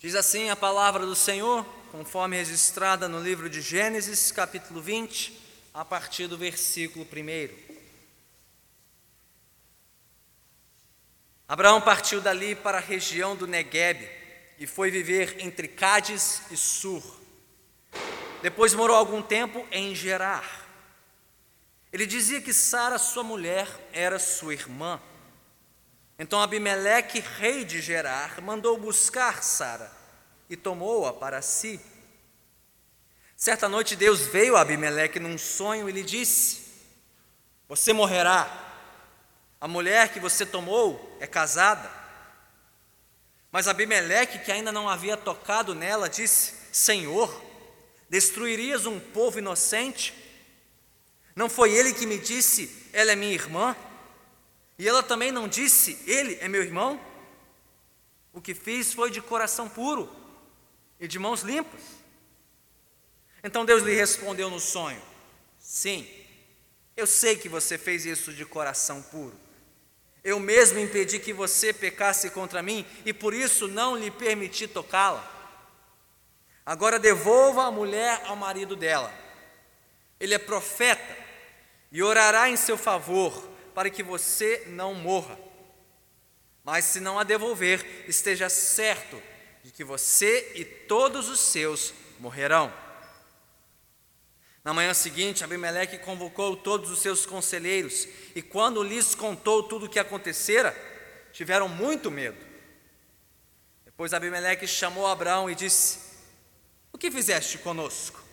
Diz assim a palavra do Senhor, conforme registrada no livro de Gênesis, capítulo 20, a partir do versículo 1. Abraão partiu dali para a região do Negueb e foi viver entre Cádiz e Sur. Depois morou algum tempo em Gerar. Ele dizia que Sara, sua mulher, era sua irmã. Então Abimeleque, rei de Gerar, mandou buscar Sara e tomou-a para si. Certa noite Deus veio a Abimeleque num sonho e lhe disse: Você morrerá. A mulher que você tomou é casada. Mas Abimeleque, que ainda não havia tocado nela, disse: Senhor, destruirias um povo inocente? Não foi ele que me disse: Ela é minha irmã? E ela também não disse: Ele é meu irmão? O que fiz foi de coração puro e de mãos limpas. Então Deus lhe respondeu no sonho: Sim, eu sei que você fez isso de coração puro. Eu mesmo impedi que você pecasse contra mim e por isso não lhe permiti tocá-la. Agora devolva a mulher ao marido dela. Ele é profeta e orará em seu favor para que você não morra. Mas se não a devolver, esteja certo de que você e todos os seus morrerão. Na manhã seguinte, Abimeleque convocou todos os seus conselheiros e, quando lhes contou tudo o que acontecera, tiveram muito medo. Depois Abimeleque chamou Abraão e disse: O que fizeste conosco?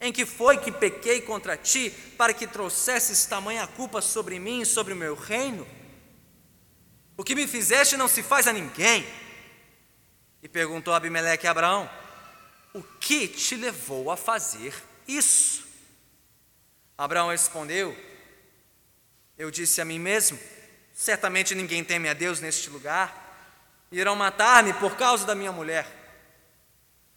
Em que foi que pequei contra ti para que trouxesses tamanha culpa sobre mim e sobre o meu reino? O que me fizeste não se faz a ninguém. E perguntou Abimeleque a Abraão: O que te levou a fazer isso? Abraão respondeu: Eu disse a mim mesmo: Certamente ninguém teme a Deus neste lugar. Irão matar-me por causa da minha mulher.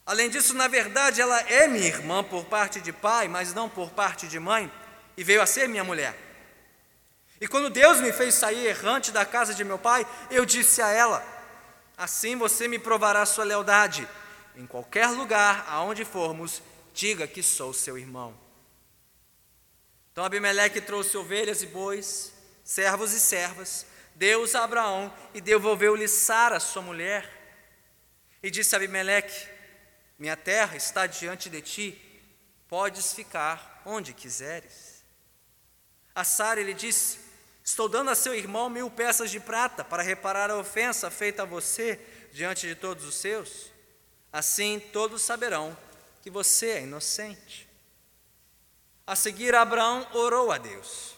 Além disso, na verdade, ela é minha irmã por parte de pai, mas não por parte de mãe, e veio a ser minha mulher. E quando Deus me fez sair errante da casa de meu pai, eu disse a ela: Assim você me provará sua lealdade. Em qualquer lugar aonde formos, diga que sou seu irmão. Então Abimeleque trouxe ovelhas e bois, servos e servas, deu-os a Abraão e devolveu-lhe Sara, sua mulher. E disse a Abimeleque: minha terra está diante de ti, podes ficar onde quiseres. A Sara lhe disse: Estou dando a seu irmão mil peças de prata para reparar a ofensa feita a você diante de todos os seus. Assim todos saberão que você é inocente. A seguir, Abraão orou a Deus,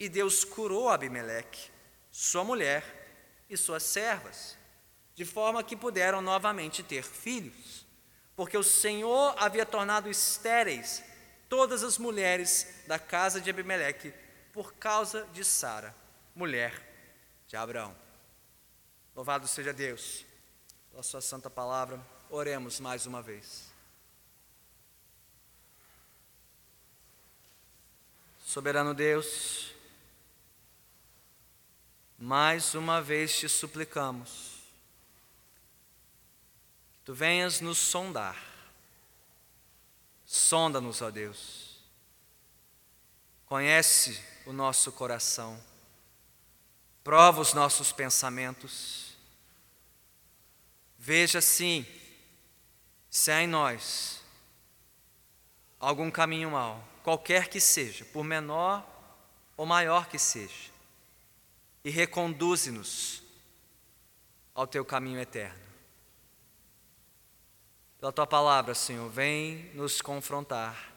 e Deus curou Abimeleque, sua mulher e suas servas, de forma que puderam novamente ter filhos porque o Senhor havia tornado estéreis todas as mulheres da casa de Abimeleque por causa de Sara, mulher de Abraão. Louvado seja Deus pela sua santa palavra. Oremos mais uma vez. Soberano Deus, mais uma vez te suplicamos tu venhas nos sondar. Sonda-nos, ó Deus. Conhece o nosso coração. Prova os nossos pensamentos. Veja sim se há em nós algum caminho mau, qualquer que seja, por menor ou maior que seja, e reconduze-nos ao teu caminho eterno. Pela tua palavra, Senhor, vem nos confrontar,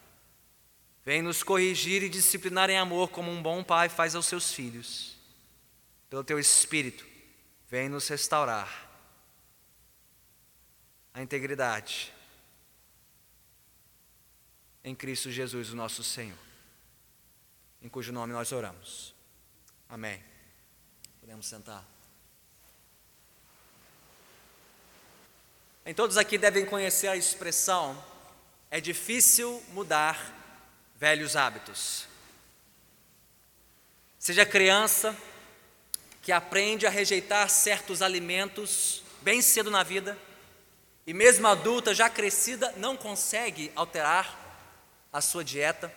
vem nos corrigir e disciplinar em amor, como um bom pai faz aos seus filhos. Pelo teu Espírito, vem nos restaurar a integridade em Cristo Jesus, o nosso Senhor, em cujo nome nós oramos. Amém. Podemos sentar. Em todos aqui devem conhecer a expressão: é difícil mudar velhos hábitos. Seja criança que aprende a rejeitar certos alimentos bem cedo na vida, e mesmo adulta, já crescida, não consegue alterar a sua dieta.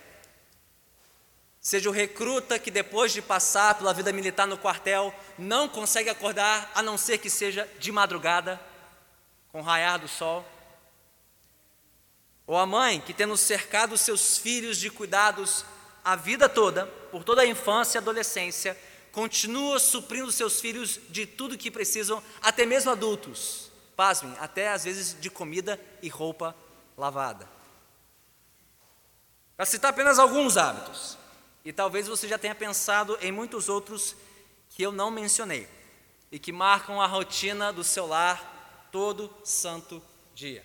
Seja o recruta que depois de passar pela vida militar no quartel não consegue acordar a não ser que seja de madrugada, com o raiar do sol. Ou a mãe que tendo cercado seus filhos de cuidados a vida toda, por toda a infância e adolescência, continua suprindo seus filhos de tudo que precisam, até mesmo adultos. Pasmem, até às vezes de comida e roupa lavada. Para citar apenas alguns hábitos. E talvez você já tenha pensado em muitos outros que eu não mencionei e que marcam a rotina do seu lar todo santo dia.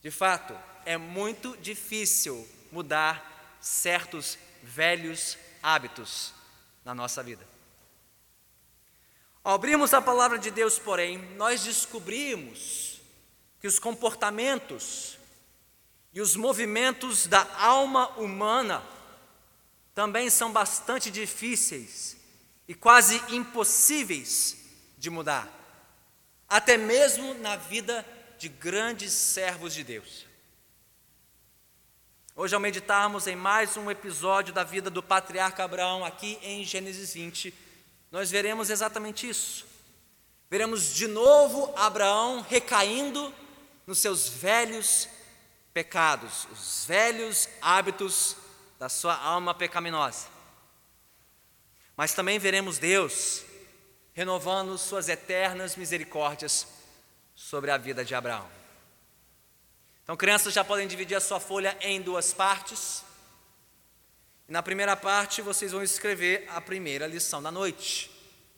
De fato, é muito difícil mudar certos velhos hábitos na nossa vida. Ao abrirmos a palavra de Deus, porém, nós descobrimos que os comportamentos e os movimentos da alma humana também são bastante difíceis e quase impossíveis de mudar, até mesmo na vida de grandes servos de Deus. Hoje, ao meditarmos em mais um episódio da vida do patriarca Abraão, aqui em Gênesis 20, nós veremos exatamente isso. Veremos de novo Abraão recaindo nos seus velhos pecados, os velhos hábitos da sua alma pecaminosa. Mas também veremos Deus renovando suas eternas misericórdias sobre a vida de Abraão. Então, crianças já podem dividir a sua folha em duas partes. Na primeira parte, vocês vão escrever a primeira lição da noite,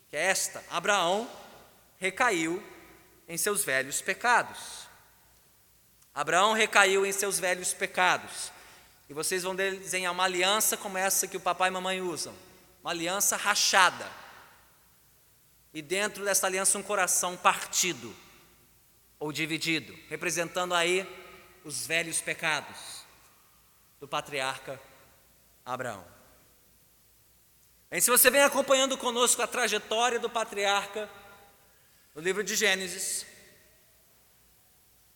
que é esta: Abraão recaiu em seus velhos pecados. Abraão recaiu em seus velhos pecados. E vocês vão desenhar uma aliança como essa que o papai e mamãe usam uma aliança rachada. E dentro dessa aliança, um coração partido ou dividido, representando aí os velhos pecados do patriarca Abraão. E se você vem acompanhando conosco a trajetória do patriarca no livro de Gênesis,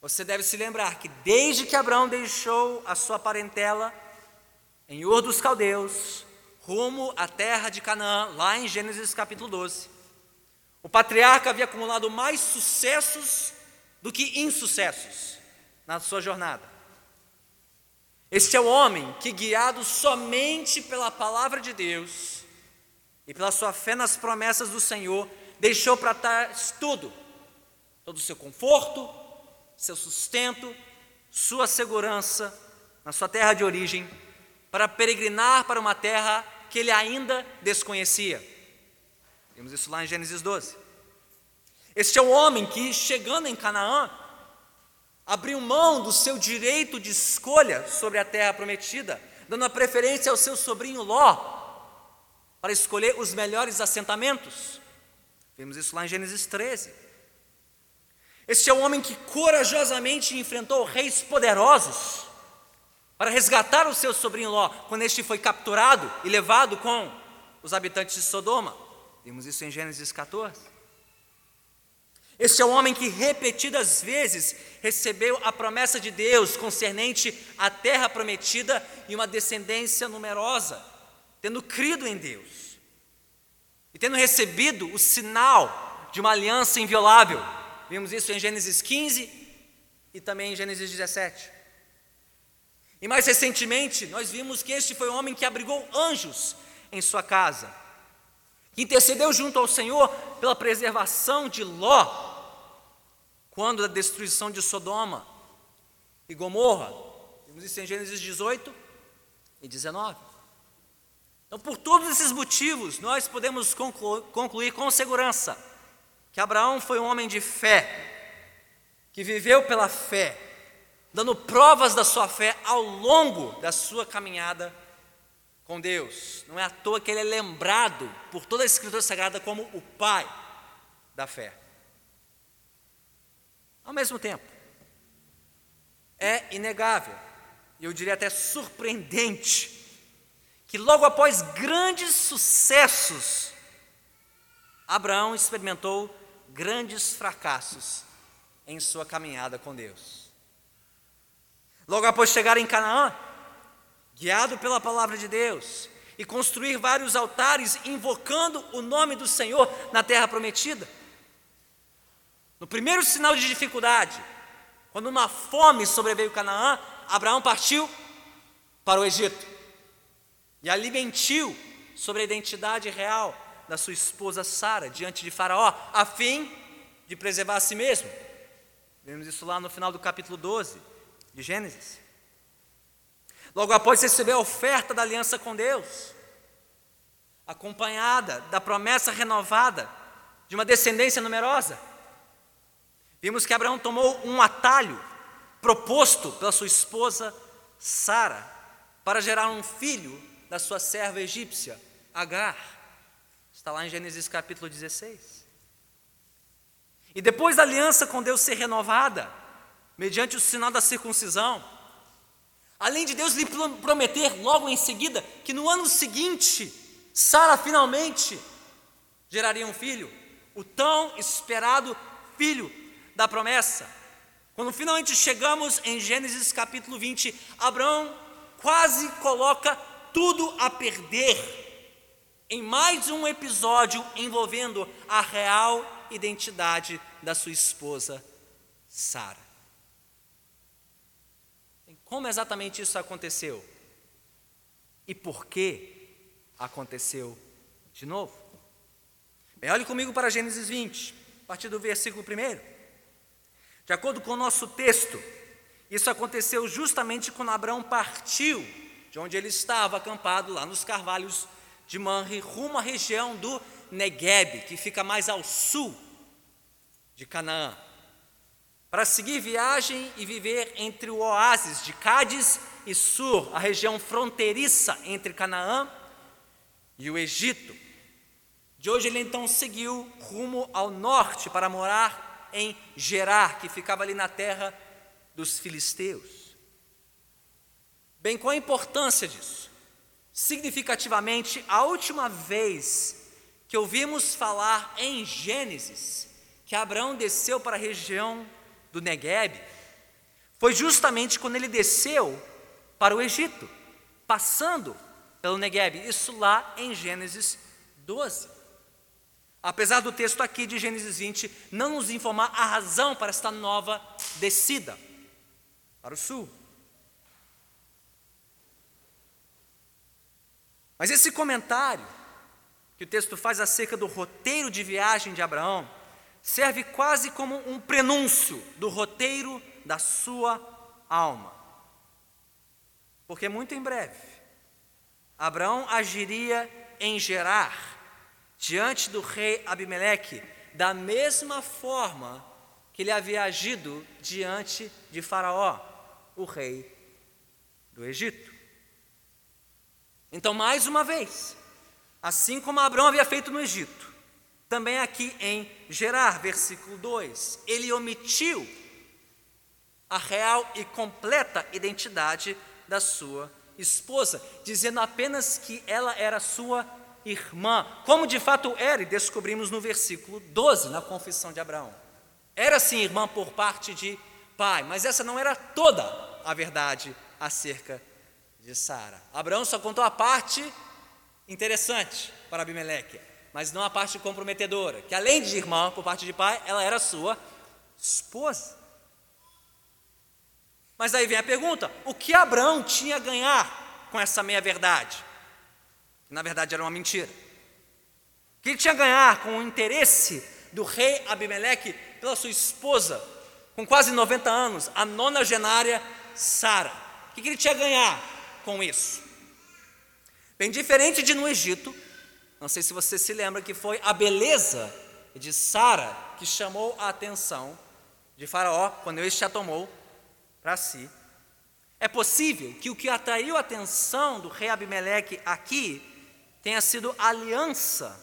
você deve se lembrar que desde que Abraão deixou a sua parentela em Ur dos Caldeus, rumo à terra de Canaã, lá em Gênesis capítulo 12, o patriarca havia acumulado mais sucessos do que insucessos na sua jornada. Este é o homem que, guiado somente pela palavra de Deus e pela sua fé nas promessas do Senhor, deixou para trás tudo, todo o seu conforto, seu sustento, sua segurança na sua terra de origem, para peregrinar para uma terra que ele ainda desconhecia. Vimos isso lá em Gênesis 12. Este é o homem que, chegando em Canaã, abriu mão do seu direito de escolha sobre a terra prometida, dando a preferência ao seu sobrinho Ló para escolher os melhores assentamentos. Vimos isso lá em Gênesis 13. Este é o homem que corajosamente enfrentou reis poderosos para resgatar o seu sobrinho Ló, quando este foi capturado e levado com os habitantes de Sodoma. Vimos isso em Gênesis 14. Este é o homem que repetidas vezes recebeu a promessa de Deus concernente à terra prometida e uma descendência numerosa, tendo crido em Deus e tendo recebido o sinal de uma aliança inviolável Vimos isso em Gênesis 15 e também em Gênesis 17. E mais recentemente, nós vimos que este foi o homem que abrigou anjos em sua casa, que intercedeu junto ao Senhor pela preservação de Ló, quando da destruição de Sodoma e Gomorra. Vimos isso em Gênesis 18 e 19. Então, por todos esses motivos, nós podemos concluir com segurança que Abraão foi um homem de fé, que viveu pela fé, dando provas da sua fé ao longo da sua caminhada com Deus. Não é à toa que ele é lembrado por toda a Escritura Sagrada como o pai da fé. Ao mesmo tempo, é inegável, e eu diria até surpreendente, que logo após grandes sucessos, Abraão experimentou grandes fracassos em sua caminhada com Deus. Logo após chegar em Canaã, guiado pela palavra de Deus, e construir vários altares invocando o nome do Senhor na terra prometida. No primeiro sinal de dificuldade, quando uma fome sobreveio Canaã, Abraão partiu para o Egito e ali mentiu sobre a identidade real da sua esposa Sara diante de Faraó, a fim de preservar a si mesmo. Vemos isso lá no final do capítulo 12 de Gênesis. Logo após receber a oferta da aliança com Deus, acompanhada da promessa renovada de uma descendência numerosa, vimos que Abraão tomou um atalho proposto pela sua esposa Sara para gerar um filho da sua serva egípcia, Agar. Está lá em Gênesis capítulo 16. E depois da aliança com Deus ser renovada, mediante o sinal da circuncisão, além de Deus lhe prometer logo em seguida que no ano seguinte Sara finalmente geraria um filho, o tão esperado filho da promessa. Quando finalmente chegamos em Gênesis capítulo 20, Abraão quase coloca tudo a perder em mais um episódio envolvendo a real identidade da sua esposa Sara. Como exatamente isso aconteceu? E por que aconteceu de novo? Bem, olhe comigo para Gênesis 20, a partir do versículo 1. De acordo com o nosso texto, isso aconteceu justamente quando Abraão partiu de onde ele estava acampado, lá nos carvalhos de Manre, rumo à região do Negueb, que fica mais ao sul de Canaã para seguir viagem e viver entre o oásis de Cádiz e Sur, a região fronteiriça entre Canaã e o Egito. De hoje ele então seguiu rumo ao norte para morar em Gerar, que ficava ali na terra dos filisteus. Bem, qual a importância disso? Significativamente, a última vez que ouvimos falar em Gênesis que Abraão desceu para a região do Negueb, foi justamente quando ele desceu para o Egito, passando pelo Negueb, isso lá em Gênesis 12. Apesar do texto aqui de Gênesis 20 não nos informar a razão para esta nova descida para o sul. Mas esse comentário que o texto faz acerca do roteiro de viagem de Abraão serve quase como um prenúncio do roteiro da sua alma. Porque muito em breve, Abraão agiria em Gerar, diante do rei Abimeleque, da mesma forma que ele havia agido diante de Faraó, o rei do Egito. Então, mais uma vez, assim como Abraão havia feito no Egito, também aqui em Gerar, versículo 2, ele omitiu a real e completa identidade da sua esposa, dizendo apenas que ela era sua irmã, como de fato era, e descobrimos no versículo 12, na confissão de Abraão. Era sim irmã por parte de pai, mas essa não era toda a verdade acerca de Sara. Abraão só contou a parte interessante para Abimeleque mas não a parte comprometedora, que além de irmã por parte de pai, ela era sua esposa. Mas aí vem a pergunta: o que Abraão tinha a ganhar com essa meia-verdade? Na verdade era uma mentira. O que ele tinha a ganhar com o interesse do rei Abimeleque pela sua esposa, com quase 90 anos, a nona genária Sara? O que ele tinha a ganhar com isso? Bem diferente de no Egito, não sei se você se lembra que foi a beleza de Sara que chamou a atenção de Faraó quando este a tomou para si. É possível que o que atraiu a atenção do rei Abimeleque aqui tenha sido a aliança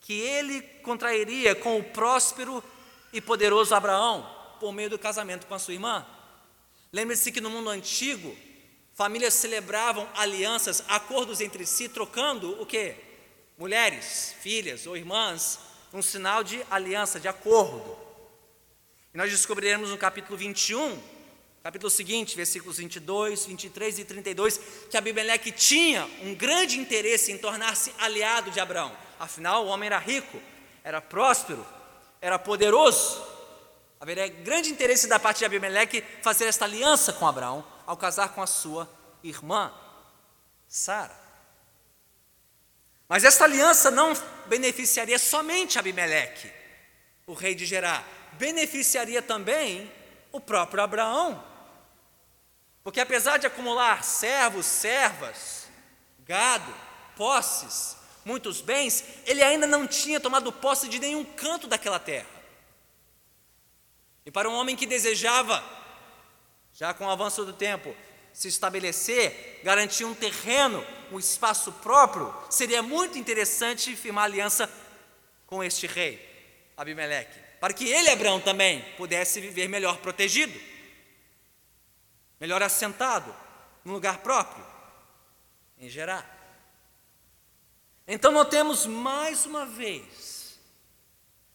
que ele contrairia com o próspero e poderoso Abraão por meio do casamento com a sua irmã. Lembre-se que no mundo antigo, famílias celebravam alianças, acordos entre si, trocando o que? Mulheres, filhas ou irmãs, um sinal de aliança, de acordo. Nós descobriremos no capítulo 21, capítulo seguinte, versículos 22, 23 e 32, que Abimeleque tinha um grande interesse em tornar-se aliado de Abraão. Afinal, o homem era rico, era próspero, era poderoso. Haveria grande interesse da parte de Abimeleque fazer esta aliança com Abraão ao casar com a sua irmã, Sara. Mas esta aliança não beneficiaria somente Abimeleque, o rei de Gerar, beneficiaria também o próprio Abraão. Porque apesar de acumular servos, servas, gado, posses, muitos bens, ele ainda não tinha tomado posse de nenhum canto daquela terra. E para um homem que desejava, já com o avanço do tempo, se estabelecer, garantir um terreno, um espaço próprio, seria muito interessante firmar aliança com este rei, Abimeleque, para que ele, Abraão, também pudesse viver melhor protegido, melhor assentado, num lugar próprio, em Gerar. Então notemos mais uma vez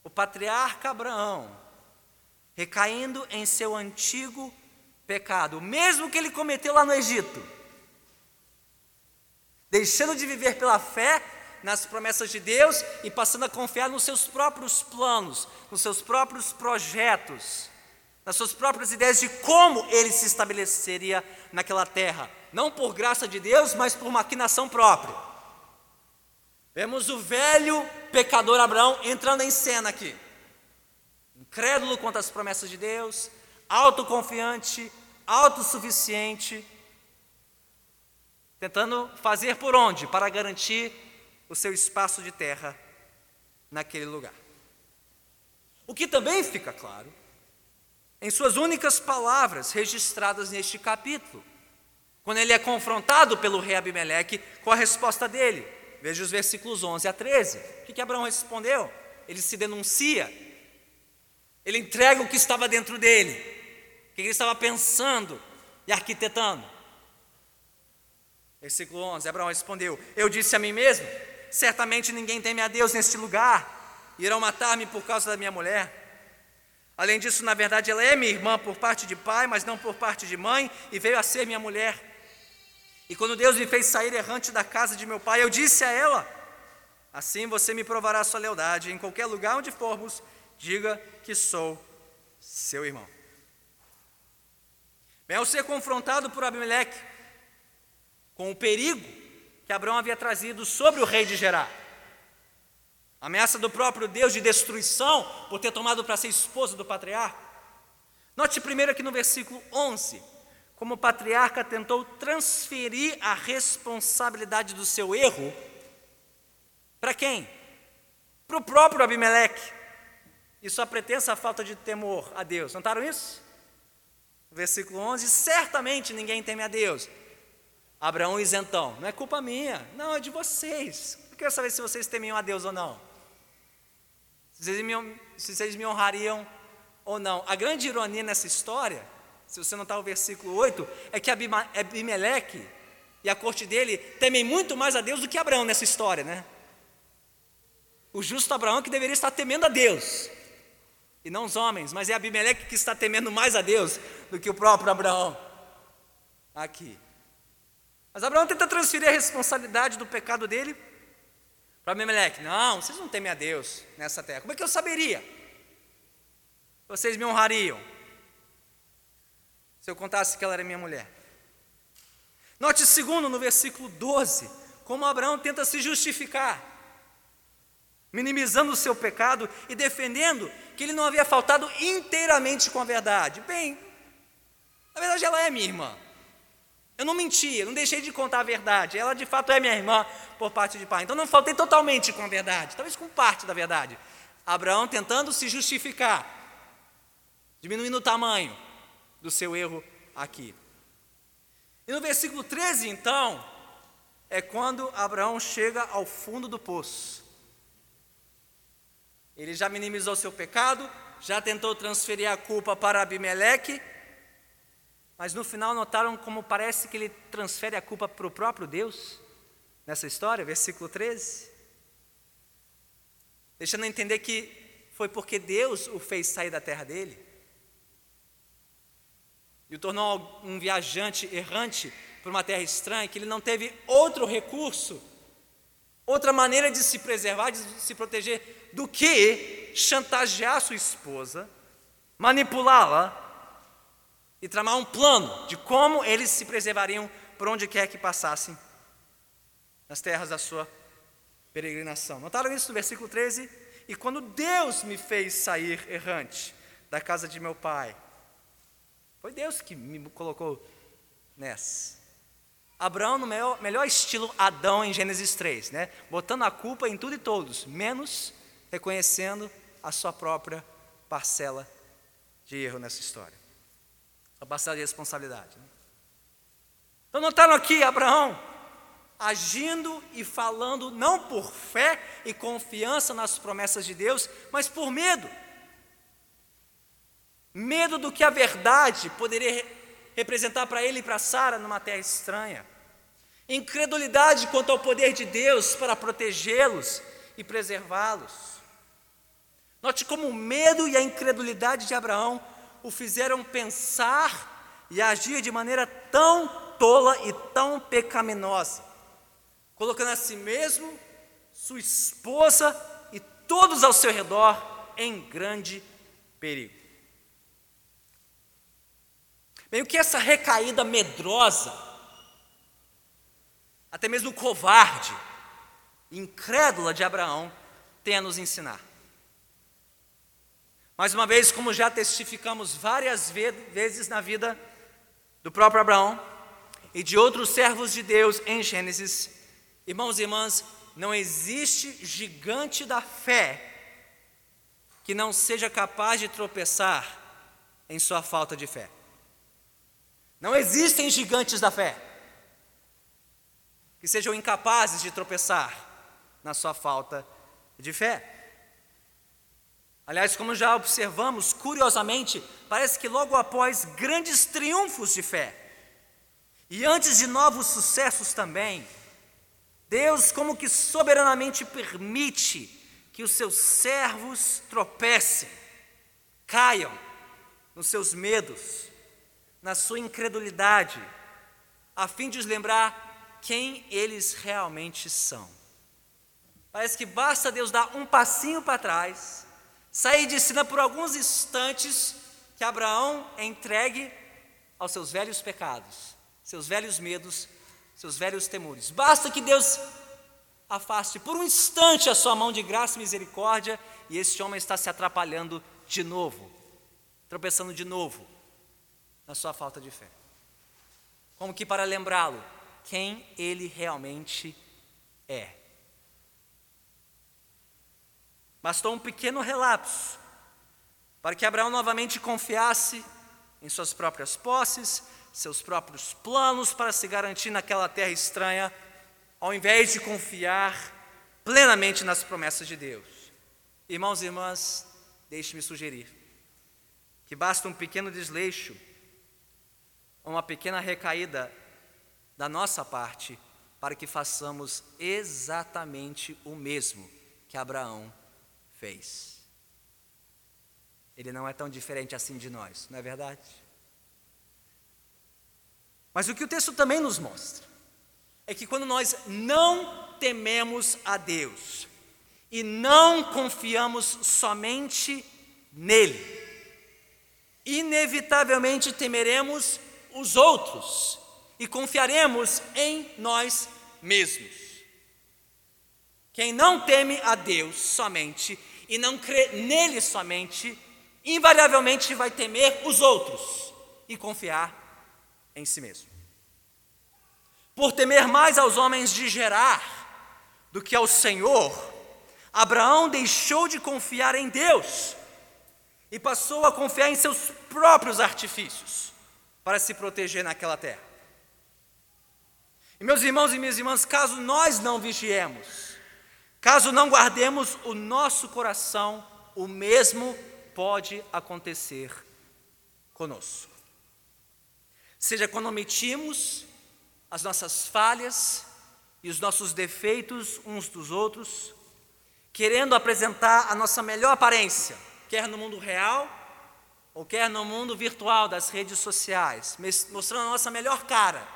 o patriarca Abraão recaindo em seu antigo pecado, mesmo que ele cometeu lá no Egito, deixando de viver pela fé nas promessas de Deus e passando a confiar nos seus próprios planos, nos seus próprios projetos, nas suas próprias ideias de como ele se estabeleceria naquela terra, não por graça de Deus, mas por maquinação própria. Vemos o velho pecador Abraão entrando em cena aqui incrédulo quanto às promessas de Deus, autoconfiante, autossuficiente, tentando fazer por onde? Para garantir o seu espaço de terra naquele lugar. O que também fica claro em suas únicas palavras registradas neste capítulo, quando ele é confrontado pelo rei Abimeleque com a resposta dele. Veja os versículos 11 a 13. O que, que Abraão respondeu? Ele se denuncia, ele entrega o que estava dentro dele, o que ele estava pensando e arquitetando. Versículo 11: Abraão respondeu: Eu disse a mim mesmo: Certamente ninguém teme a Deus neste lugar, irão matar-me por causa da minha mulher. Além disso, na verdade, ela é minha irmã por parte de pai, mas não por parte de mãe, e veio a ser minha mulher. E quando Deus me fez sair errante da casa de meu pai, eu disse a ela: Assim você me provará sua lealdade, em qualquer lugar onde formos, diga que sou seu irmão. Bem, ao ser confrontado por Abimeleque com o perigo que Abraão havia trazido sobre o rei de Gerar, ameaça do próprio Deus de destruição por ter tomado para ser esposa do patriarca. Note primeiro aqui no versículo 11, como o patriarca tentou transferir a responsabilidade do seu erro para quem? Para o próprio Abimeleque e sua pretensa falta de temor a Deus. Notaram isso? Versículo 11: Certamente ninguém teme a Deus. Abraão isentão, não é culpa minha, não, é de vocês. Eu quero saber se vocês temiam a Deus ou não. Se vocês me, honrariam ou não. A grande ironia nessa história, se você notar o versículo 8, é que Abimeleque e a corte dele temem muito mais a Deus do que Abraão nessa história, né? O justo Abraão que deveria estar temendo a Deus e não os homens, mas é Abimeleque que está temendo mais a Deus do que o próprio Abraão. Aqui. Mas Abraão tenta transferir a responsabilidade do pecado dele para Abimeleque. Não, vocês não temem a Deus nessa terra. Como é que eu saberia? Vocês me honrariam se eu contasse que ela era minha mulher. Note segundo no versículo 12, como Abraão tenta se justificar minimizando o seu pecado e defendendo que ele não havia faltado inteiramente com a verdade. Bem, na verdade ela é minha irmã. Eu não menti, eu não deixei de contar a verdade. Ela de fato é minha irmã por parte de pai. Então não faltei totalmente com a verdade, talvez com parte da verdade. Abraão tentando se justificar, diminuindo o tamanho do seu erro aqui. E no versículo 13, então, é quando Abraão chega ao fundo do poço. Ele já minimizou seu pecado, já tentou transferir a culpa para Abimeleque, mas no final notaram como parece que ele transfere a culpa para o próprio Deus, nessa história, versículo 13. Deixando entender que foi porque Deus o fez sair da terra dele, e o tornou um viajante errante por uma terra estranha, que ele não teve outro recurso, outra maneira de se preservar, de se proteger, do que chantagear sua esposa, manipulá-la e tramar um plano de como eles se preservariam por onde quer que passassem nas terras da sua peregrinação. Notaram isso no versículo 13? E quando Deus me fez sair errante da casa de meu pai, foi Deus que me colocou nessa. Abraão, no melhor, melhor estilo Adão em Gênesis 3, né? botando a culpa em tudo e todos, menos reconhecendo a sua própria parcela de erro nessa história, a parcela de responsabilidade. Né? Então, notaram aqui Abraão agindo e falando não por fé e confiança nas promessas de Deus, mas por medo medo do que a verdade poderia representar para ele e para Sara numa terra estranha, incredulidade quanto ao poder de Deus para protegê-los e preservá-los. Note como o medo e a incredulidade de Abraão o fizeram pensar e agir de maneira tão tola e tão pecaminosa, colocando a si mesmo, sua esposa e todos ao seu redor em grande perigo. Bem, o que essa recaída medrosa, até mesmo covarde, incrédula de Abraão, tem a nos ensinar? Mais uma vez, como já testificamos várias vezes na vida do próprio Abraão e de outros servos de Deus em Gênesis, irmãos e irmãs, não existe gigante da fé que não seja capaz de tropeçar em sua falta de fé. Não existem gigantes da fé que sejam incapazes de tropeçar na sua falta de fé. Aliás, como já observamos, curiosamente, parece que logo após grandes triunfos de fé, e antes de novos sucessos também, Deus, como que soberanamente permite que os seus servos tropecem, caiam nos seus medos, na sua incredulidade, a fim de os lembrar quem eles realmente são. Parece que basta Deus dar um passinho para trás, sair de cena por alguns instantes, que Abraão é entregue aos seus velhos pecados, seus velhos medos, seus velhos temores. Basta que Deus afaste por um instante a sua mão de graça e misericórdia, e este homem está se atrapalhando de novo, tropeçando de novo na sua falta de fé. Como que para lembrá-lo quem ele realmente é. Bastou um pequeno relapso para que Abraão novamente confiasse em suas próprias posses, seus próprios planos para se garantir naquela terra estranha, ao invés de confiar plenamente nas promessas de Deus. Irmãos e irmãs, deixe-me sugerir que basta um pequeno desleixo uma pequena recaída da nossa parte para que façamos exatamente o mesmo que Abraão fez. Ele não é tão diferente assim de nós, não é verdade? Mas o que o texto também nos mostra é que quando nós não tememos a Deus e não confiamos somente nele, inevitavelmente temeremos os outros e confiaremos em nós mesmos. Quem não teme a Deus somente e não crê nele somente, invariavelmente vai temer os outros e confiar em si mesmo. Por temer mais aos homens de Gerar do que ao Senhor, Abraão deixou de confiar em Deus e passou a confiar em seus próprios artifícios para se proteger naquela terra. E meus irmãos e minhas irmãs, caso nós não vigiemos, caso não guardemos o nosso coração, o mesmo pode acontecer conosco. Seja quando omitimos as nossas falhas e os nossos defeitos uns dos outros, querendo apresentar a nossa melhor aparência, quer no mundo real, ou quer no mundo virtual das redes sociais, mostrando a nossa melhor cara,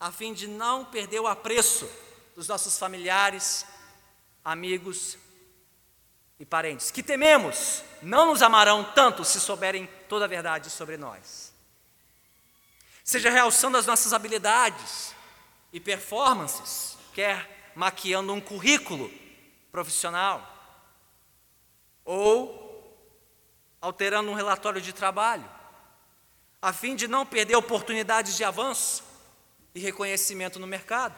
a fim de não perder o apreço dos nossos familiares, amigos e parentes, que tememos não nos amarão tanto se souberem toda a verdade sobre nós. Seja realçando as nossas habilidades e performances, quer maquiando um currículo profissional, ou alterando um relatório de trabalho, a fim de não perder oportunidades de avanço e reconhecimento no mercado.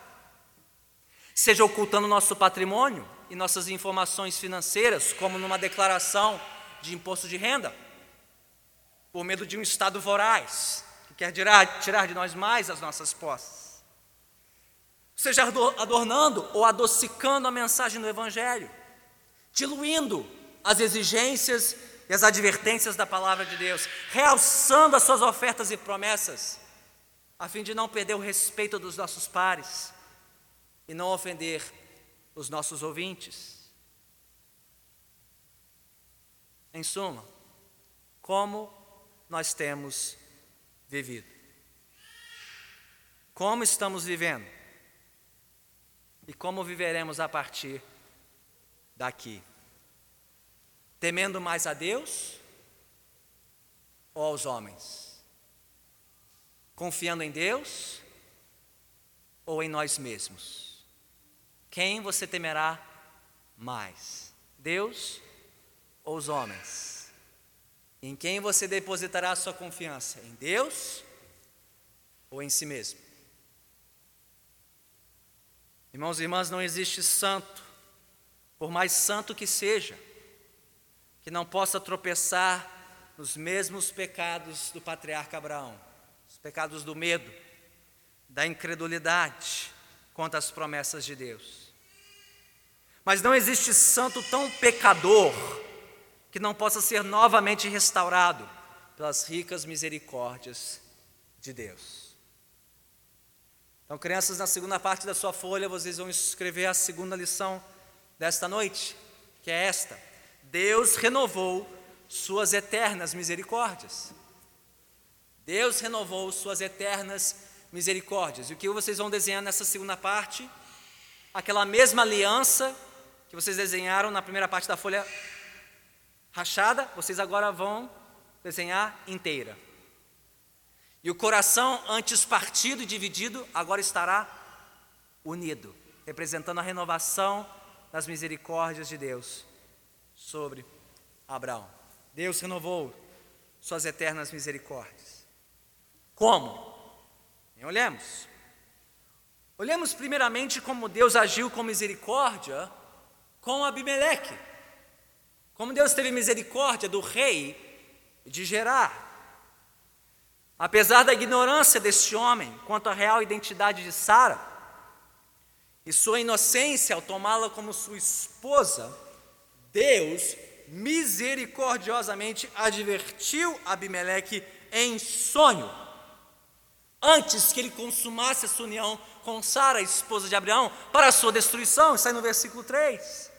Seja ocultando nosso patrimônio e nossas informações financeiras, como numa declaração de imposto de renda, por medo de um Estado voraz, que quer tirar de nós mais as nossas posses. Seja adornando ou adocicando a mensagem do Evangelho, diluindo as exigências e as advertências da palavra de Deus, realçando as suas ofertas e promessas, a fim de não perder o respeito dos nossos pares e não ofender os nossos ouvintes. Em suma, como nós temos vivido? Como estamos vivendo? E como viveremos a partir daqui? temendo mais a Deus ou aos homens? Confiando em Deus ou em nós mesmos? Quem você temerá mais? Deus ou os homens? Em quem você depositará a sua confiança? Em Deus ou em si mesmo? Irmãos e irmãs, não existe santo, por mais santo que seja, que não possa tropeçar nos mesmos pecados do patriarca Abraão, pecados do medo, da incredulidade quanto às promessas de Deus. Mas não existe santo tão pecador que não possa ser novamente restaurado pelas ricas misericórdias de Deus. Então, crianças, na segunda parte da sua folha, vocês vão escrever a segunda lição desta noite, que é esta Deus renovou suas eternas misericórdias. Deus renovou suas eternas misericórdias. E o que vocês vão desenhar nessa segunda parte? Aquela mesma aliança que vocês desenharam na primeira parte da folha rachada, vocês agora vão desenhar inteira. E o coração antes partido e dividido agora estará unido, representando a renovação das misericórdias de Deus sobre Abraão. Deus renovou suas eternas misericórdias. Como? E olhemos. Olhemos primeiramente como Deus agiu com misericórdia com Abimeleque. Como Deus teve misericórdia do rei de Gerar. Apesar da ignorância deste homem quanto à real identidade de Sara e sua inocência ao tomá-la como sua esposa, Deus misericordiosamente advertiu Abimeleque em sonho, antes que ele consumasse a sua união com Sara, esposa de Abraão, para a sua destruição. Está aí no versículo 3.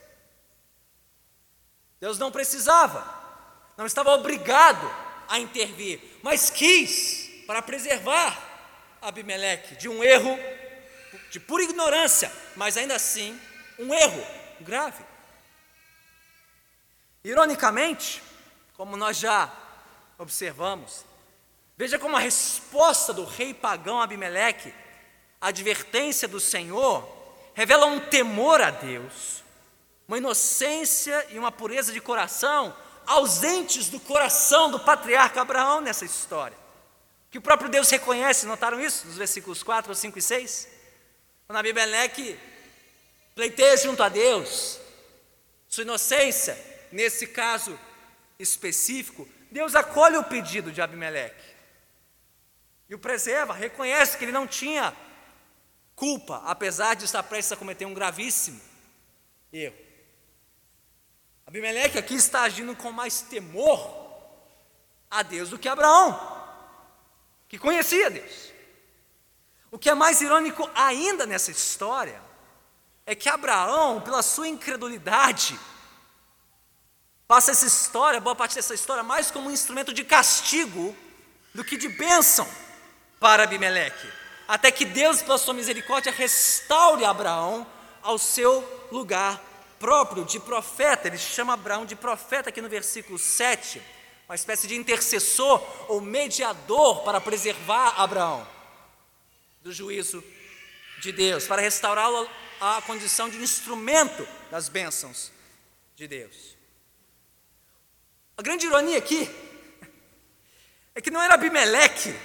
Deus não precisava, não estava obrigado a intervir, mas quis para preservar Abimeleque de um erro de pura ignorância, mas ainda assim um erro grave. Ironicamente, como nós já observamos, veja como a resposta do rei pagão Abimeleque, a advertência do Senhor, revela um temor a Deus, uma inocência e uma pureza de coração ausentes do coração do patriarca Abraão nessa história. Que o próprio Deus reconhece, notaram isso nos versículos 4, 5 e 6? Quando Abimeleque pleiteia junto a Deus, sua inocência, nesse caso específico, Deus acolhe o pedido de Abimeleque e o preserva, reconhece que ele não tinha culpa, apesar de estar prestes a cometer um gravíssimo erro. Abimeleque aqui está agindo com mais temor a Deus do que Abraão, que conhecia Deus. O que é mais irônico ainda nessa história é que Abraão, pela sua incredulidade, passa essa história, boa parte dessa história, mais como um instrumento de castigo do que de bênção para Abimeleque. Até que Deus, pela sua misericórdia, restaure Abraão ao seu lugar próprio de profeta. Ele chama Abraão de profeta aqui no versículo 7, uma espécie de intercessor ou mediador para preservar Abraão do juízo de Deus, para restaurá-lo à condição de instrumento das bênçãos de Deus. A grande ironia aqui é que não era Abimeleque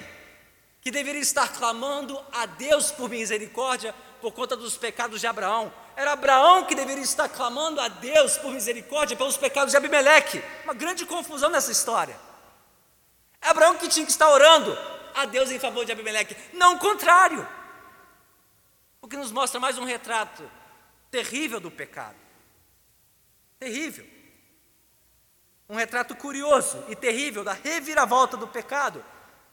que deveria estar clamando a Deus por misericórdia por conta dos pecados de Abraão. Era Abraão que deveria estar clamando a Deus por misericórdia pelos pecados de Abimeleque. Uma grande confusão nessa história. É Abraão que tinha que estar orando a Deus em favor de Abimeleque, não o contrário. O que nos mostra mais um retrato terrível do pecado. Terrível. Um retrato curioso e terrível da reviravolta do pecado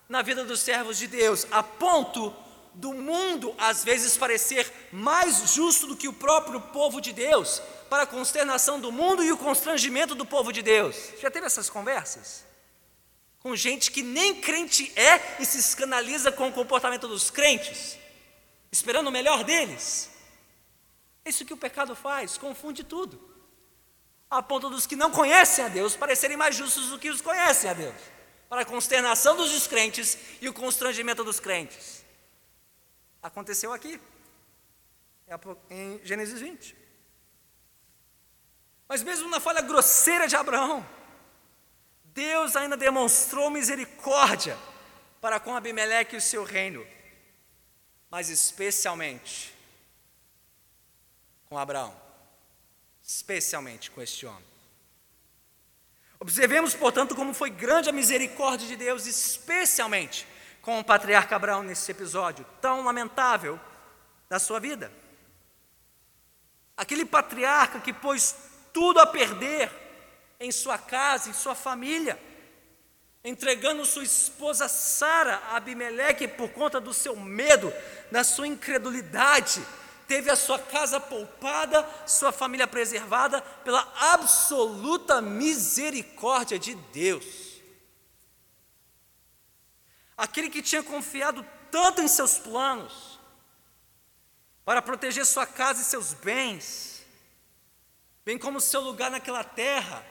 na vida dos servos de Deus, a ponto do mundo às vezes parecer mais justo do que o próprio povo de Deus, para a consternação do mundo e o constrangimento do povo de Deus. Já teve essas conversas? Com gente que nem crente é e se escandaliza com o comportamento dos crentes, esperando o melhor deles. É isso que o pecado faz, confunde tudo. A ponto dos que não conhecem a Deus parecerem mais justos do que os conhecem a Deus para a consternação dos descrentes e o constrangimento dos crentes. Aconteceu aqui, é em Gênesis 20. Mas mesmo na falha grosseira de Abraão, Deus ainda demonstrou misericórdia para com Abimeleque e o seu reino, mas especialmente com Abraão, especialmente com este homem. Observemos, portanto, como foi grande a misericórdia de Deus, especialmente com o patriarca Abraão nesse episódio tão lamentável da sua vida. Aquele patriarca que pôs tudo a perder em sua casa, em sua família, entregando sua esposa Sara a Abimeleque por conta do seu medo, da sua incredulidade, teve a sua casa poupada, sua família preservada pela absoluta misericórdia de Deus. Aquele que tinha confiado tanto em seus planos para proteger sua casa e seus bens, bem como seu lugar naquela terra,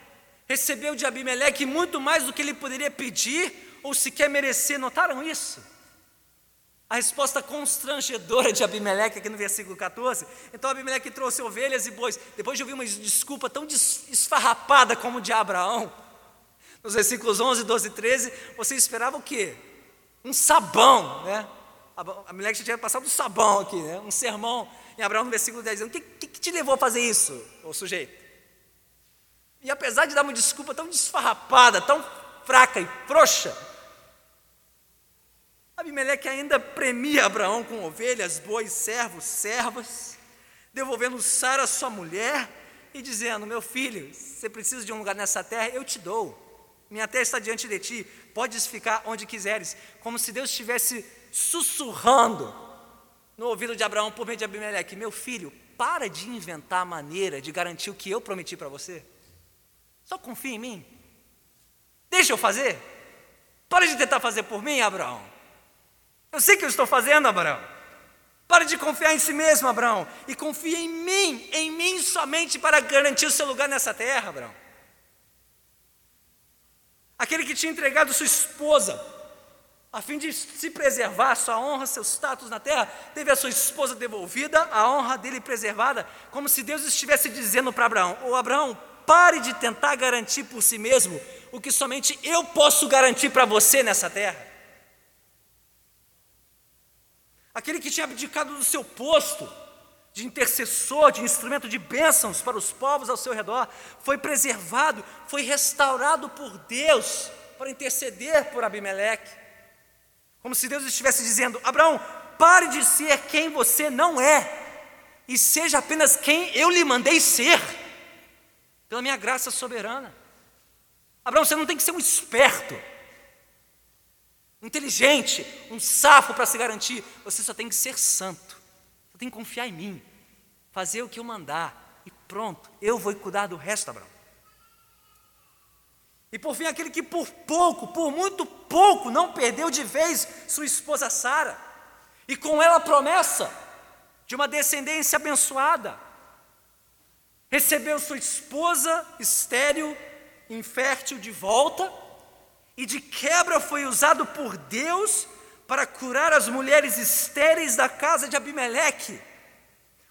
recebeu de Abimeleque muito mais do que ele poderia pedir ou sequer merecer. Notaram isso? A resposta constrangedora de Abimeleque aqui no versículo 14. Então Abimeleque trouxe ovelhas e bois. Depois de ouvir uma desculpa tão esfarrapada como de Abraão, nos versículos 11, 12 e 13, você esperava o quê? Um sabão, né? Abimeleque já tinha passado um sabão aqui, né? Um sermão em Abraão no versículo 10, dizendo: O que, que, que te levou a fazer isso, o sujeito? E apesar de dar uma desculpa tão desfarrapada, tão fraca e frouxa, Abimeleque ainda premia Abraão com ovelhas, bois, servos, servas, devolvendo Sara, sua mulher, e dizendo: Meu filho, você precisa de um lugar nessa terra, eu te dou. Minha terra está diante de ti, podes ficar onde quiseres. Como se Deus estivesse sussurrando no ouvido de Abraão por meio de Abimeleque: Meu filho, para de inventar a maneira de garantir o que eu prometi para você. Só confia em mim. Deixa eu fazer. Para de tentar fazer por mim, Abraão. Eu sei que eu estou fazendo, Abraão. Pare de confiar em si mesmo, Abraão, e confie em mim, em mim somente para garantir o seu lugar nessa terra, Abraão. Aquele que tinha entregado sua esposa, a fim de se preservar sua honra, seu status na terra, teve a sua esposa devolvida, a honra dele preservada, como se Deus estivesse dizendo para Abraão: Ô Abraão, pare de tentar garantir por si mesmo o que somente eu posso garantir para você nessa terra. Aquele que tinha abdicado do seu posto de intercessor, de instrumento de bênçãos para os povos ao seu redor, foi preservado, foi restaurado por Deus para interceder por Abimeleque. Como se Deus estivesse dizendo: Abraão, pare de ser quem você não é, e seja apenas quem eu lhe mandei ser, pela minha graça soberana. Abraão, você não tem que ser um esperto, inteligente, um safo para se garantir. Você só tem que ser santo. Você tem que confiar em mim. Fazer o que eu mandar. E pronto, eu vou cuidar do resto, Abraão. E por fim, aquele que por pouco, por muito pouco, não perdeu de vez sua esposa Sara, e com ela a promessa de uma descendência abençoada. Recebeu sua esposa estéril, infértil de volta, e de quebra foi usado por Deus para curar as mulheres estéreis da casa de Abimeleque.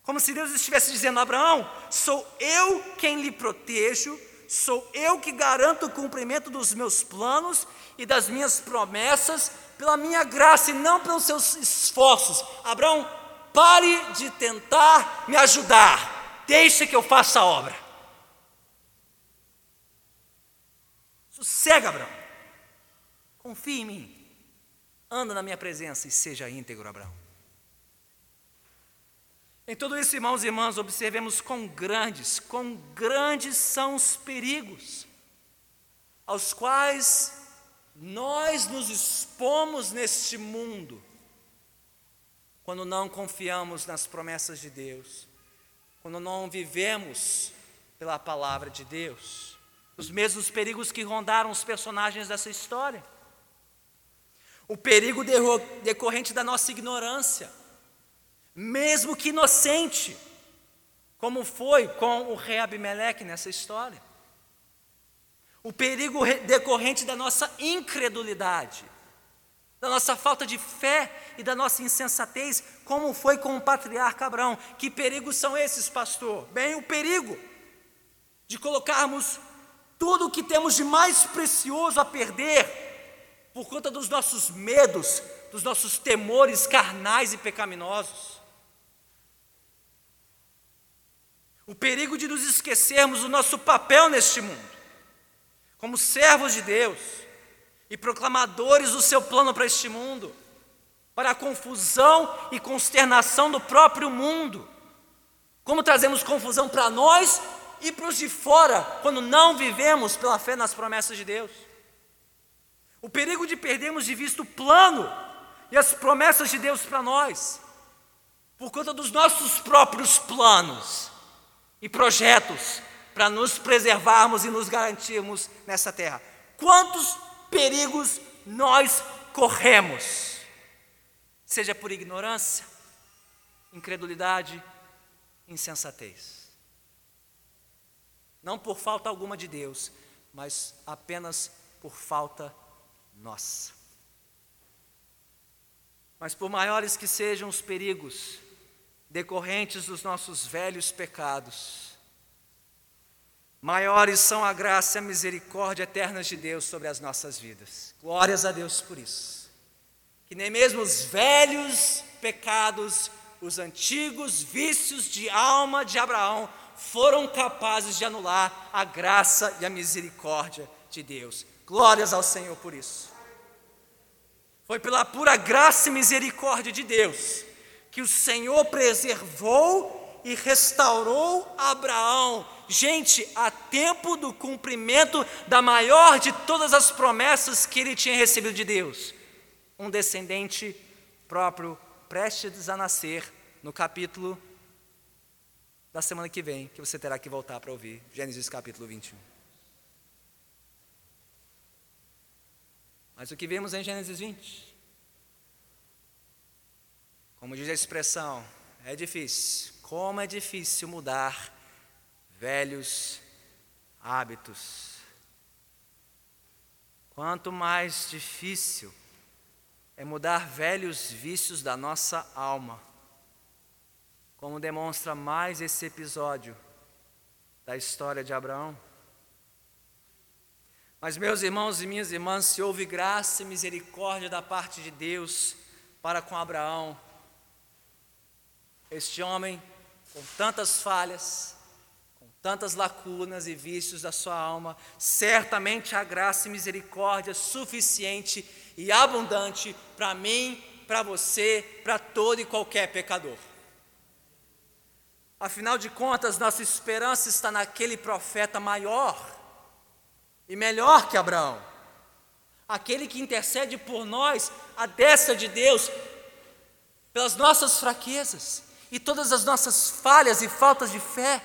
Como se Deus estivesse dizendo: Abraão, sou eu quem lhe protejo, sou eu que garanto o cumprimento dos meus planos e das minhas promessas pela minha graça e não pelos seus esforços. Abraão, pare de tentar me ajudar, deixe que eu faça a obra. Sossega, Abraão, confie em mim, anda na minha presença e seja íntegro, Abraão. Em tudo isso, irmãos e irmãs, observemos quão grandes, quão grandes são os perigos aos quais nós nos expomos neste mundo quando não confiamos nas promessas de Deus, quando não vivemos pela palavra de Deus. Os mesmos perigos que rondaram os personagens dessa história. O perigo decorrente da nossa ignorância mesmo que inocente, como foi com o rei Abimeleque nessa história. O perigo decorrente da nossa incredulidade, da nossa falta de fé e da nossa insensatez, como foi com o patriarca Abraão. Que perigos são esses, pastor? Bem, o perigo de colocarmos tudo o que temos de mais precioso a perder por conta dos nossos medos, dos nossos temores carnais e pecaminosos. o perigo de nos esquecermos do nosso papel neste mundo, como servos de Deus e proclamadores do seu plano para este mundo, para a confusão e consternação do próprio mundo. Como trazemos confusão para nós e para os de fora, quando não vivemos pela fé nas promessas de Deus. O perigo de perdermos de vista o plano e as promessas de Deus para nós, por conta dos nossos próprios planos e projetos para nos preservarmos e nos garantirmos nessa terra. Quantos perigos nós corremos? Seja por ignorância, incredulidade, insensatez. Não por falta alguma de Deus, mas apenas por falta nossa. Mas por maiores que sejam os perigos, decorrentes dos nossos velhos pecados. Maiores são a graça e a misericórdia eternas de Deus sobre as nossas vidas. Glórias a Deus por isso. Que nem mesmo os velhos pecados, os antigos vícios de alma de Abraão foram capazes de anular a graça e a misericórdia de Deus. Glórias ao Senhor por isso. Foi pela pura graça e misericórdia de Deus que o Senhor preservou e restaurou Abraão. Gente, a tempo do cumprimento da maior de todas as promessas que ele tinha recebido de Deus, um descendente próprio prestes a nascer no capítulo da semana que vem, que você terá que voltar para ouvir, Gênesis capítulo 21. Mas o que vemos em Gênesis 20? Como diz a expressão, é difícil. Como é difícil mudar velhos hábitos. Quanto mais difícil é mudar velhos vícios da nossa alma, como demonstra mais esse episódio da história de Abraão. Mas, meus irmãos e minhas irmãs, se houve graça e misericórdia da parte de Deus para com Abraão, este homem, com tantas falhas, com tantas lacunas e vícios da sua alma, certamente a graça e misericórdia suficiente e abundante para mim, para você, para todo e qualquer pecador. Afinal de contas, nossa esperança está naquele profeta maior e melhor que Abraão, aquele que intercede por nós, a destra de Deus, pelas nossas fraquezas e todas as nossas falhas e faltas de fé.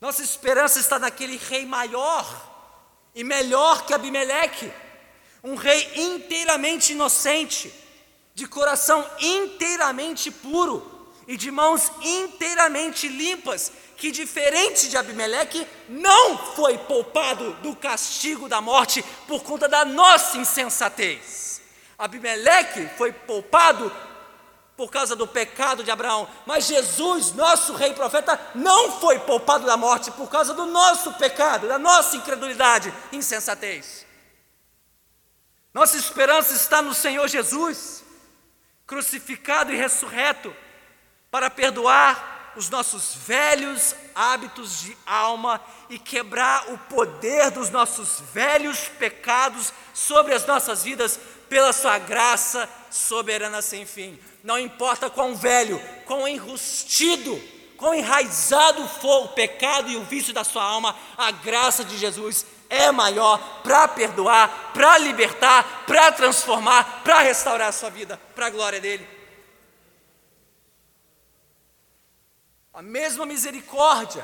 Nossa esperança está naquele Rei maior e melhor que Abimeleque, um rei inteiramente inocente, de coração inteiramente puro e de mãos inteiramente limpas, que diferente de Abimeleque, não foi poupado do castigo da morte por conta da nossa insensatez. Abimeleque foi poupado por causa do pecado de Abraão, mas Jesus, nosso rei profeta, não foi poupado da morte por causa do nosso pecado, da nossa incredulidade insensatez. Nossa esperança está no Senhor Jesus, crucificado e ressurreto, para perdoar os nossos velhos hábitos de alma e quebrar o poder dos nossos velhos pecados sobre as nossas vidas pela Sua graça soberana sem fim. Não importa quão velho, quão enrustido, quão enraizado for o pecado e o vício da sua alma, a graça de Jesus é maior para perdoar, para libertar, para transformar, para restaurar a sua vida, para a glória dele. A mesma misericórdia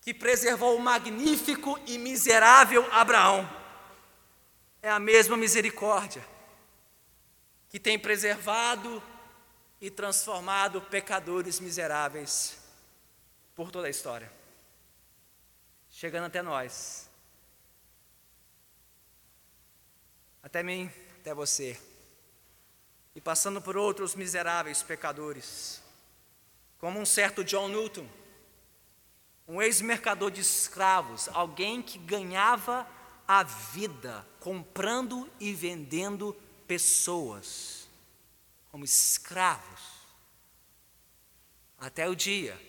que preservou o magnífico e miserável Abraão, é a mesma misericórdia que tem preservado e transformado pecadores miseráveis por toda a história. Chegando até nós, até mim, até você, e passando por outros miseráveis pecadores, como um certo John Newton, um ex-mercador de escravos, alguém que ganhava a vida comprando e vendendo pessoas como escravos, até o dia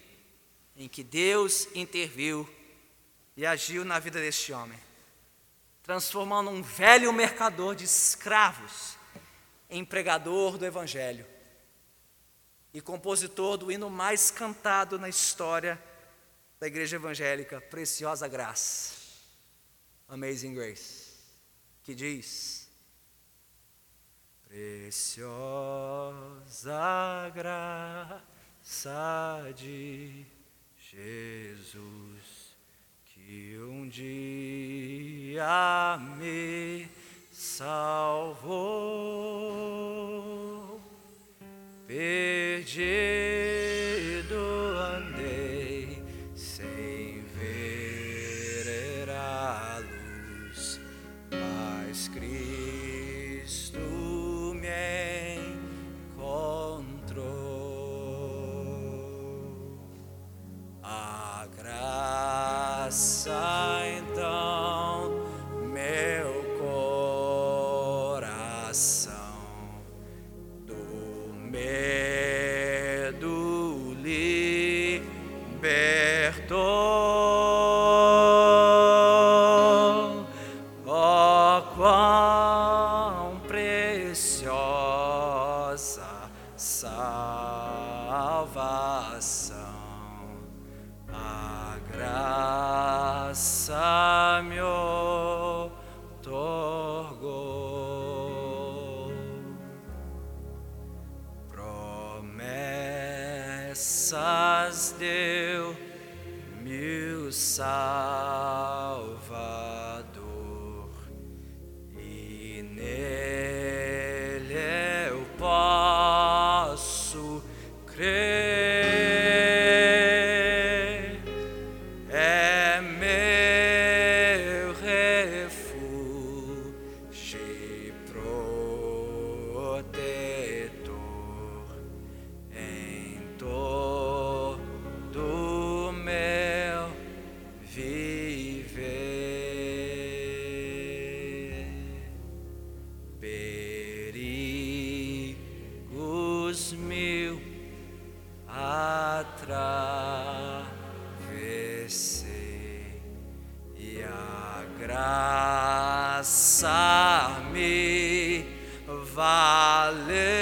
em que Deus interviu e agiu na vida deste homem, transformando um velho mercador de escravos em pregador do Evangelho e compositor do hino mais cantado na história da igreja evangélica, Preciosa Graça, Amazing Grace, que diz: Preciosa graça de Jesus que um dia me salvou, perdido andei sem ver a luz, mas Cristo me encontrou. A graça graça me valeu.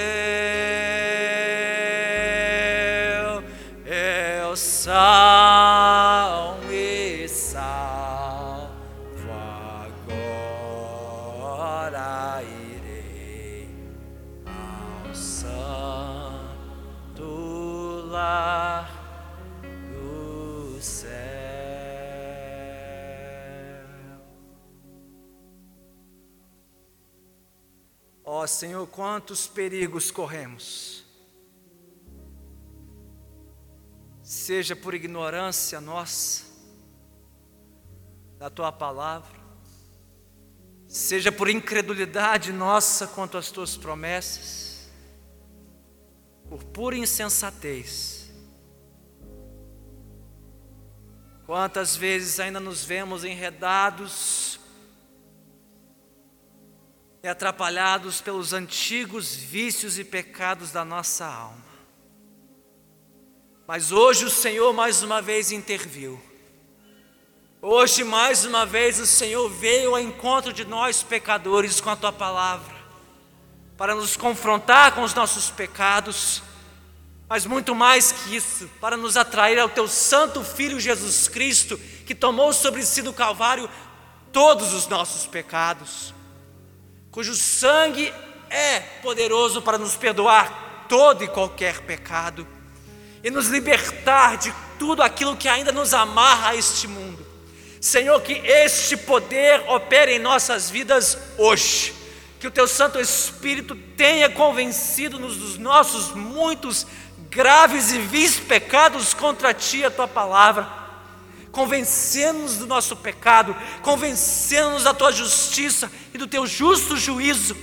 Quantos perigos corremos. Seja por ignorância nossa da tua palavra, seja por incredulidade nossa quanto às tuas promessas, por pura insensatez. Quantas vezes ainda nos vemos enredados e atrapalhados pelos antigos vícios e pecados da nossa alma. Mas hoje o Senhor mais uma vez interviu. Hoje mais uma vez o Senhor veio ao encontro de nós pecadores com a tua palavra, para nos confrontar com os nossos pecados, mas muito mais que isso, para nos atrair ao teu santo filho Jesus Cristo, que tomou sobre si do Calvário todos os nossos pecados cujo sangue é poderoso para nos perdoar todo e qualquer pecado e nos libertar de tudo aquilo que ainda nos amarra a este mundo. Senhor, que este poder opere em nossas vidas hoje, que o Teu Santo Espírito tenha convencido-nos dos nossos muitos graves e vis pecados contra Ti, a Tua palavra convencendo-nos do nosso pecado, convencendo-nos da tua justiça e do teu justo juízo,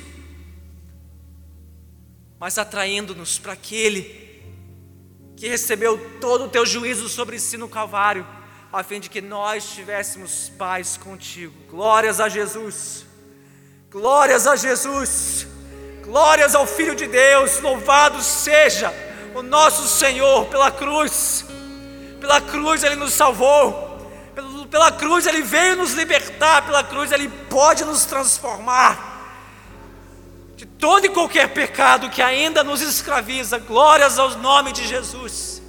mas atraindo-nos para aquele que recebeu todo o teu juízo sobre si no Calvário, a fim de que nós tivéssemos paz contigo. Glórias a Jesus, glórias a Jesus, glórias ao Filho de Deus, louvado seja o nosso Senhor pela cruz pela cruz Ele nos salvou, pela cruz Ele veio nos libertar, pela cruz Ele pode nos transformar de todo e qualquer pecado que ainda nos escraviza. Glórias ao nome de Jesus.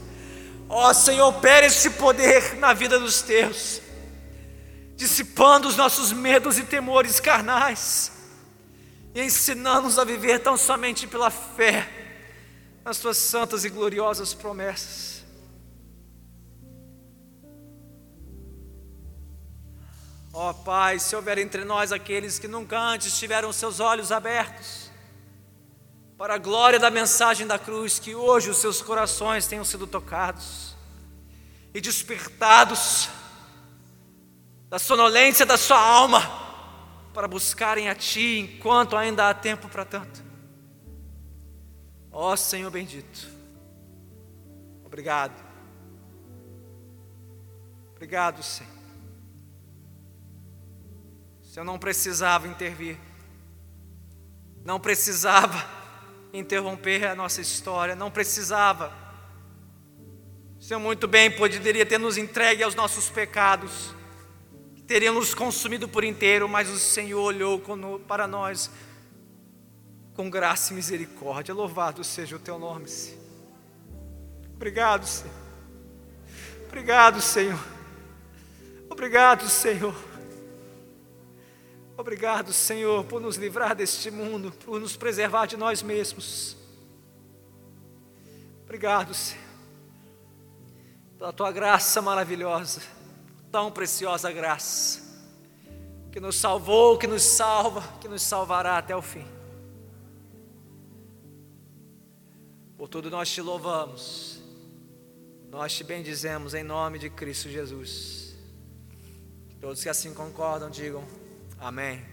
Ó oh, Senhor, opere este poder na vida dos teus, dissipando os nossos medos e temores carnais e ensinando-nos a viver tão somente pela fé nas tuas santas e gloriosas promessas. Ó oh, Pai, se houver entre nós aqueles que nunca antes tiveram seus olhos abertos, para a glória da mensagem da cruz, que hoje os seus corações tenham sido tocados e despertados da sonolência da sua alma, para buscarem a Ti enquanto ainda há tempo para tanto. Ó oh, Senhor bendito, obrigado. Obrigado, Senhor. Se eu não precisava intervir, não precisava interromper a nossa história, não precisava. O Senhor muito bem poderia ter nos entregue aos nossos pecados, nos consumido por inteiro, mas o Senhor olhou para nós com graça e misericórdia. Louvado seja o teu nome, Senhor. Obrigado, Senhor. Obrigado, Senhor. Obrigado, Senhor. Obrigado, Senhor, por nos livrar deste mundo, por nos preservar de nós mesmos. Obrigado, Senhor, pela tua graça maravilhosa, tão preciosa graça, que nos salvou, que nos salva, que nos salvará até o fim. Por tudo nós te louvamos, nós te bendizemos em nome de Cristo Jesus. Todos que assim concordam, digam. Amém.